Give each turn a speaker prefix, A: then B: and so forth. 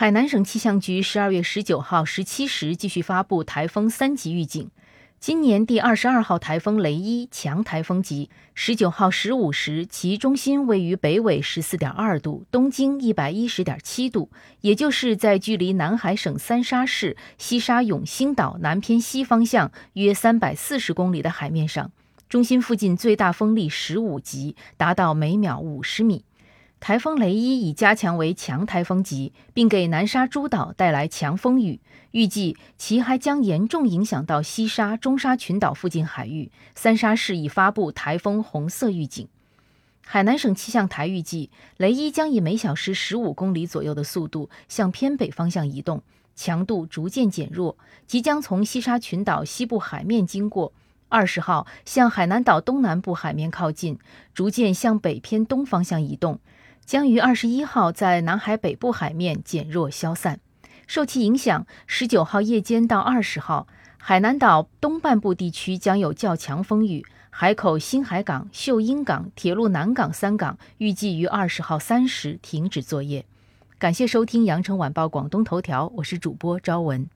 A: 海南省气象局十二月十九号十七时继续发布台风三级预警。今年第二十二号台风雷伊强台风级，十九号十五时，其中心位于北纬十四点二度，东经一百一十点七度，也就是在距离南海省三沙市西沙永兴岛南偏西方向约三百四十公里的海面上。中心附近最大风力十五级，达到每秒五十米。台风雷伊已加强为强台风级，并给南沙诸岛带来强风雨。预计其还将严重影响到西沙、中沙群岛附近海域。三沙市已发布台风红色预警。海南省气象台预计，雷伊将以每小时十五公里左右的速度向偏北方向移动，强度逐渐减弱，即将从西沙群岛西部海面经过。二十号向海南岛东南部海面靠近，逐渐向北偏东方向移动。将于二十一号在南海北部海面减弱消散。受其影响，十九号夜间到二十号，海南岛东半部地区将有较强风雨。海口新海港、秀英港、铁路南港三港预计于二十号三时停止作业。感谢收听羊城晚报广东头条，我是主播朝文。